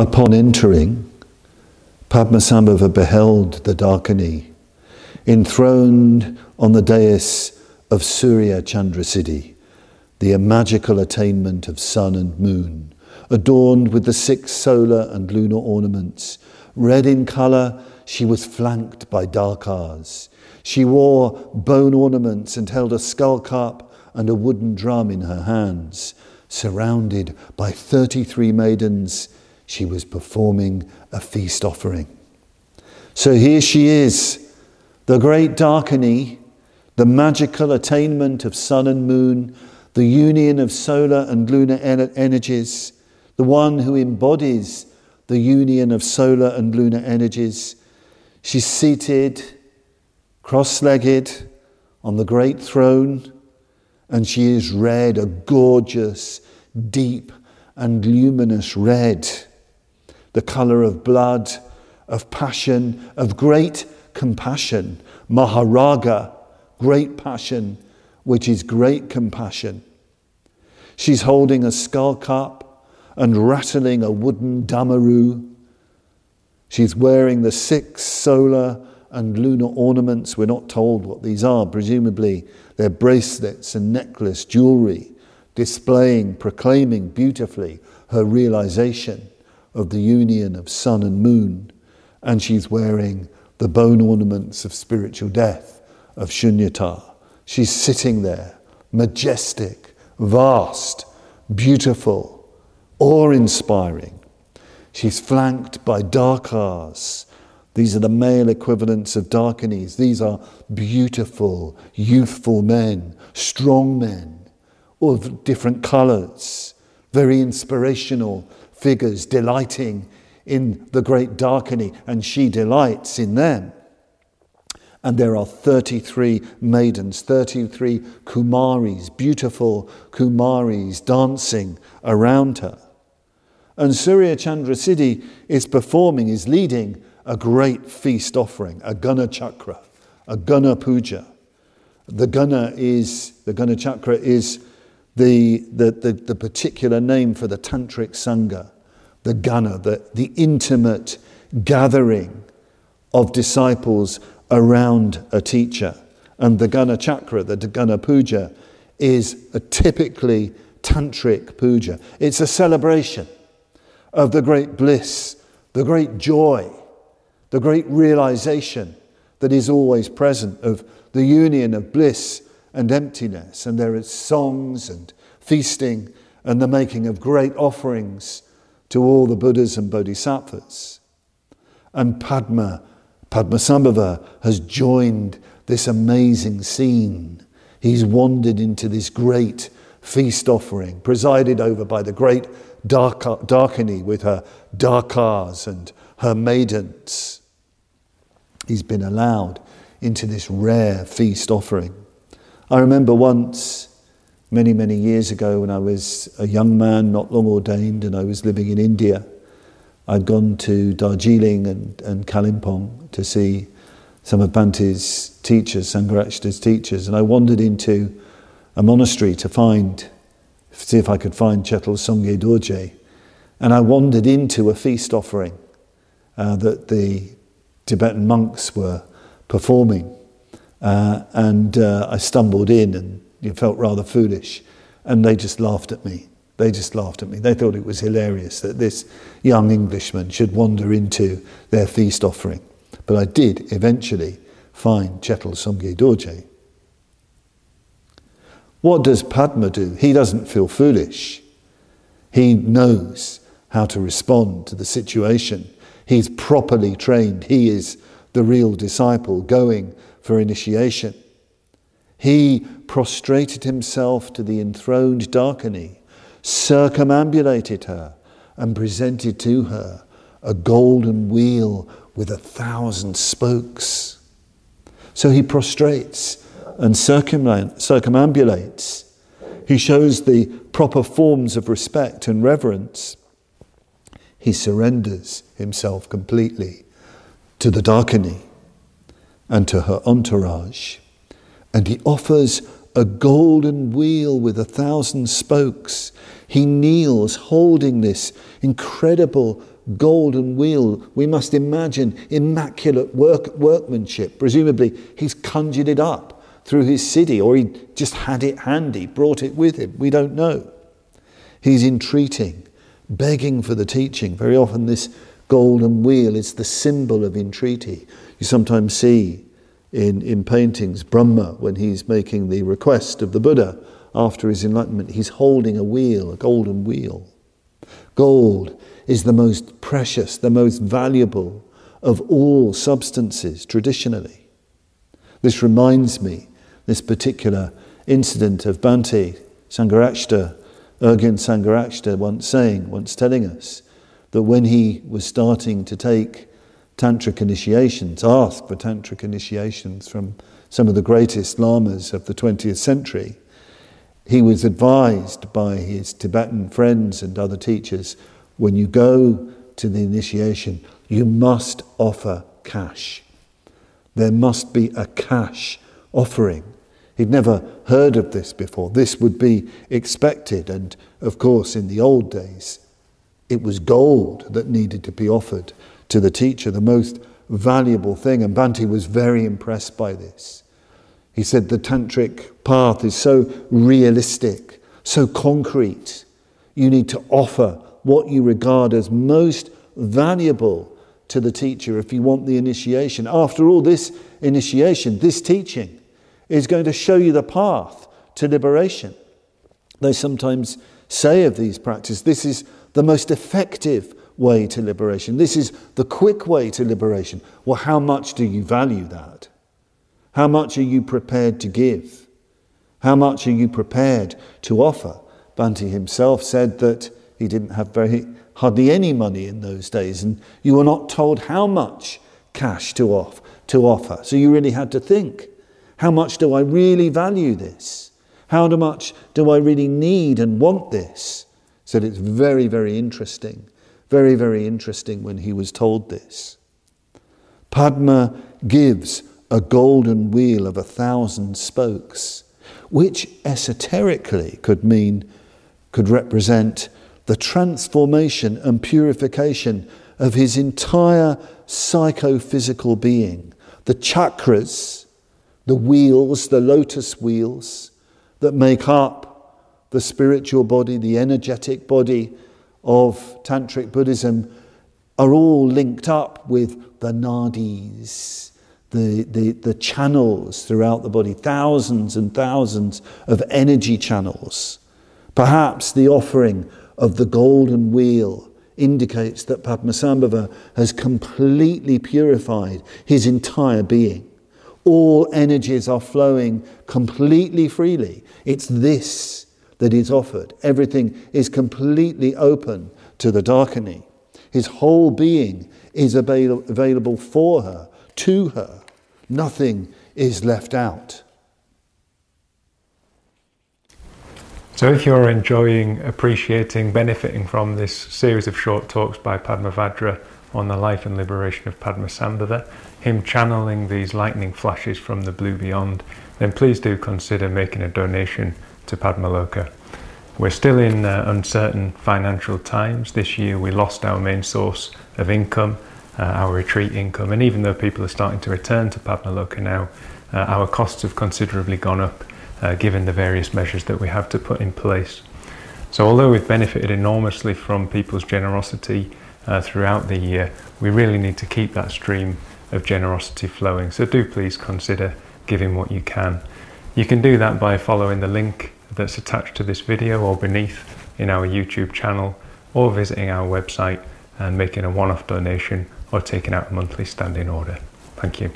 Upon entering, Padmasambhava beheld the Dakini, enthroned on the dais of Surya Chandra Siddhi, the magical attainment of sun and moon, adorned with the six solar and lunar ornaments. Red in colour, she was flanked by dakas. She wore bone ornaments and held a skull cup and a wooden drum in her hands. Surrounded by 33 maidens, she was performing a feast offering. So here she is, the great Dakini, the magical attainment of sun and moon, the union of solar and lunar energies, the one who embodies the union of solar and lunar energies. She's seated, cross legged, on the great throne, and she is red, a gorgeous, deep, and luminous red, the colour of blood, of passion, of great compassion, Maharaga, great passion, which is great compassion. She's holding a skull cup and rattling a wooden damaru. She's wearing the six solar and lunar ornaments. We're not told what these are. Presumably, they're bracelets and necklace, jewelry, displaying, proclaiming beautifully her realization of the union of sun and moon. And she's wearing the bone ornaments of spiritual death, of shunyata. She's sitting there, majestic, vast, beautiful, awe inspiring. She's flanked by dakas. These are the male equivalents of dakinis. These are beautiful, youthful men, strong men, of different colours, very inspirational figures, delighting in the great dakini, and she delights in them. And there are 33 maidens, 33 Kumaris, beautiful Kumaris dancing around her. And Surya Chandra Siddhi is performing, is leading a great feast offering, a Gana Chakra, a Gana Puja. The Gana is, the Gana Chakra is the, the, the, the particular name for the Tantric Sangha, the Gana, the, the intimate gathering of disciples around a teacher. And the Gana Chakra, the Gana Puja, is a typically tantric puja. It's a celebration of the great bliss, the great joy, the great realization that is always present of the union of bliss and emptiness. And there is songs and feasting and the making of great offerings to all the Buddhas and Bodhisattvas. And Padma Padmasambhava has joined this amazing scene. He's wandered into this great feast offering, presided over by the great Dakini with her Dakas and her maidens. He's been allowed into this rare feast offering. I remember once, many, many years ago, when I was a young man, not long ordained, and I was living in India. I'd gone to Darjeeling and, and Kalimpong to see some of Bhante's teachers, Sangharakshita's teachers, and I wandered into a monastery to find, see if I could find Chatral Sangye Dorje. And I wandered into a feast offering uh, that the Tibetan monks were performing. Uh, and uh, I stumbled in and you felt rather foolish. And they just laughed at me. They just laughed at me. They thought it was hilarious that this young Englishman should wander into their feast offering. But I did eventually find Chatral Sangye Dorje. What does Padma do? He doesn't feel foolish. He knows how to respond to the situation. He's properly trained. He is the real disciple going for initiation. He prostrated himself to the enthroned Dakini circumambulated her, and presented to her a golden wheel with a thousand spokes. So he prostrates and circumambulates. He shows the proper forms of respect and reverence. He surrenders himself completely to the Dakini and to her entourage. And he offers a golden wheel with a thousand spokes. He kneels holding this incredible golden wheel. We must imagine immaculate work, workmanship. Presumably, he's conjured it up through his siddhi, or he just had it handy, brought it with him. We don't know. He's entreating, begging for the teaching. Very often, this golden wheel is the symbol of entreaty. You sometimes see in, in paintings Brahma when he's making the request of the Buddha after his enlightenment, he's holding a wheel, a golden wheel. Gold is the most precious, the most valuable of all substances traditionally. This reminds me, this particular incident of Bhante Sangharakshita, Urgyen Sangharakshita once saying, once telling us, that when he was starting to take tantric initiations, ask for tantric initiations from some of the greatest lamas of the 20th century, he was advised by his Tibetan friends and other teachers when you go to the initiation, you must offer cash. There must be a cash offering. He'd never heard of this before. This would be expected, and of course, in the old days, it was gold that needed to be offered to the teacher, the most valuable thing. And Bhante was very impressed by this. He said the tantric path is so realistic, so concrete. You need to offer what you regard as most valuable to the teacher if you want the initiation. After all, this initiation, this teaching, is going to show you the path to liberation. They sometimes say of these practices, this is the most effective way to liberation. This is the quick way to liberation. Well, how much do you value that? How much are you prepared to give? How much are you prepared to offer? Bhante himself said that he didn't have very hardly any money in those days, and you were not told how much cash to off to offer. So you really had to think: how much do I really value this? How much do I really need and want this? Said it's very, very interesting, very, very interesting when he was told this. Padma gives a golden wheel of a thousand spokes, which esoterically could mean, could represent the transformation and purification of his entire psychophysical being. The chakras, the wheels, the lotus wheels that make up the spiritual body, the energetic body of Tantric Buddhism, are all linked up with the nadis the, the, the channels throughout the body, thousands and thousands of energy channels. Perhaps the offering of the golden wheel indicates that Padmasambhava has completely purified his entire being. All energies are flowing completely freely. It's this that is offered. Everything is completely open to the Dakini. His whole being is avail- available for her to her. Nothing is left out. So, if you're enjoying, appreciating, benefiting from this series of short talks by Padmavajra on the life and liberation of Padmasambhava, him channeling these lightning flashes from the blue beyond, then please do consider making a donation to Padmaloka. We're still in uh, uncertain financial times. This year we lost our main source of income uh, our retreat income. And even though people are starting to return to Padmaloka now, uh, our costs have considerably gone up uh, given the various measures that we have to put in place. So, although we've benefited enormously from people's generosity uh, throughout the year, we really need to keep that stream of generosity flowing. So, do please consider giving what you can. You can do that by following the link that's attached to this video or beneath in our YouTube channel or visiting our website and making a one off donation or taking out a monthly standing order. Thank you.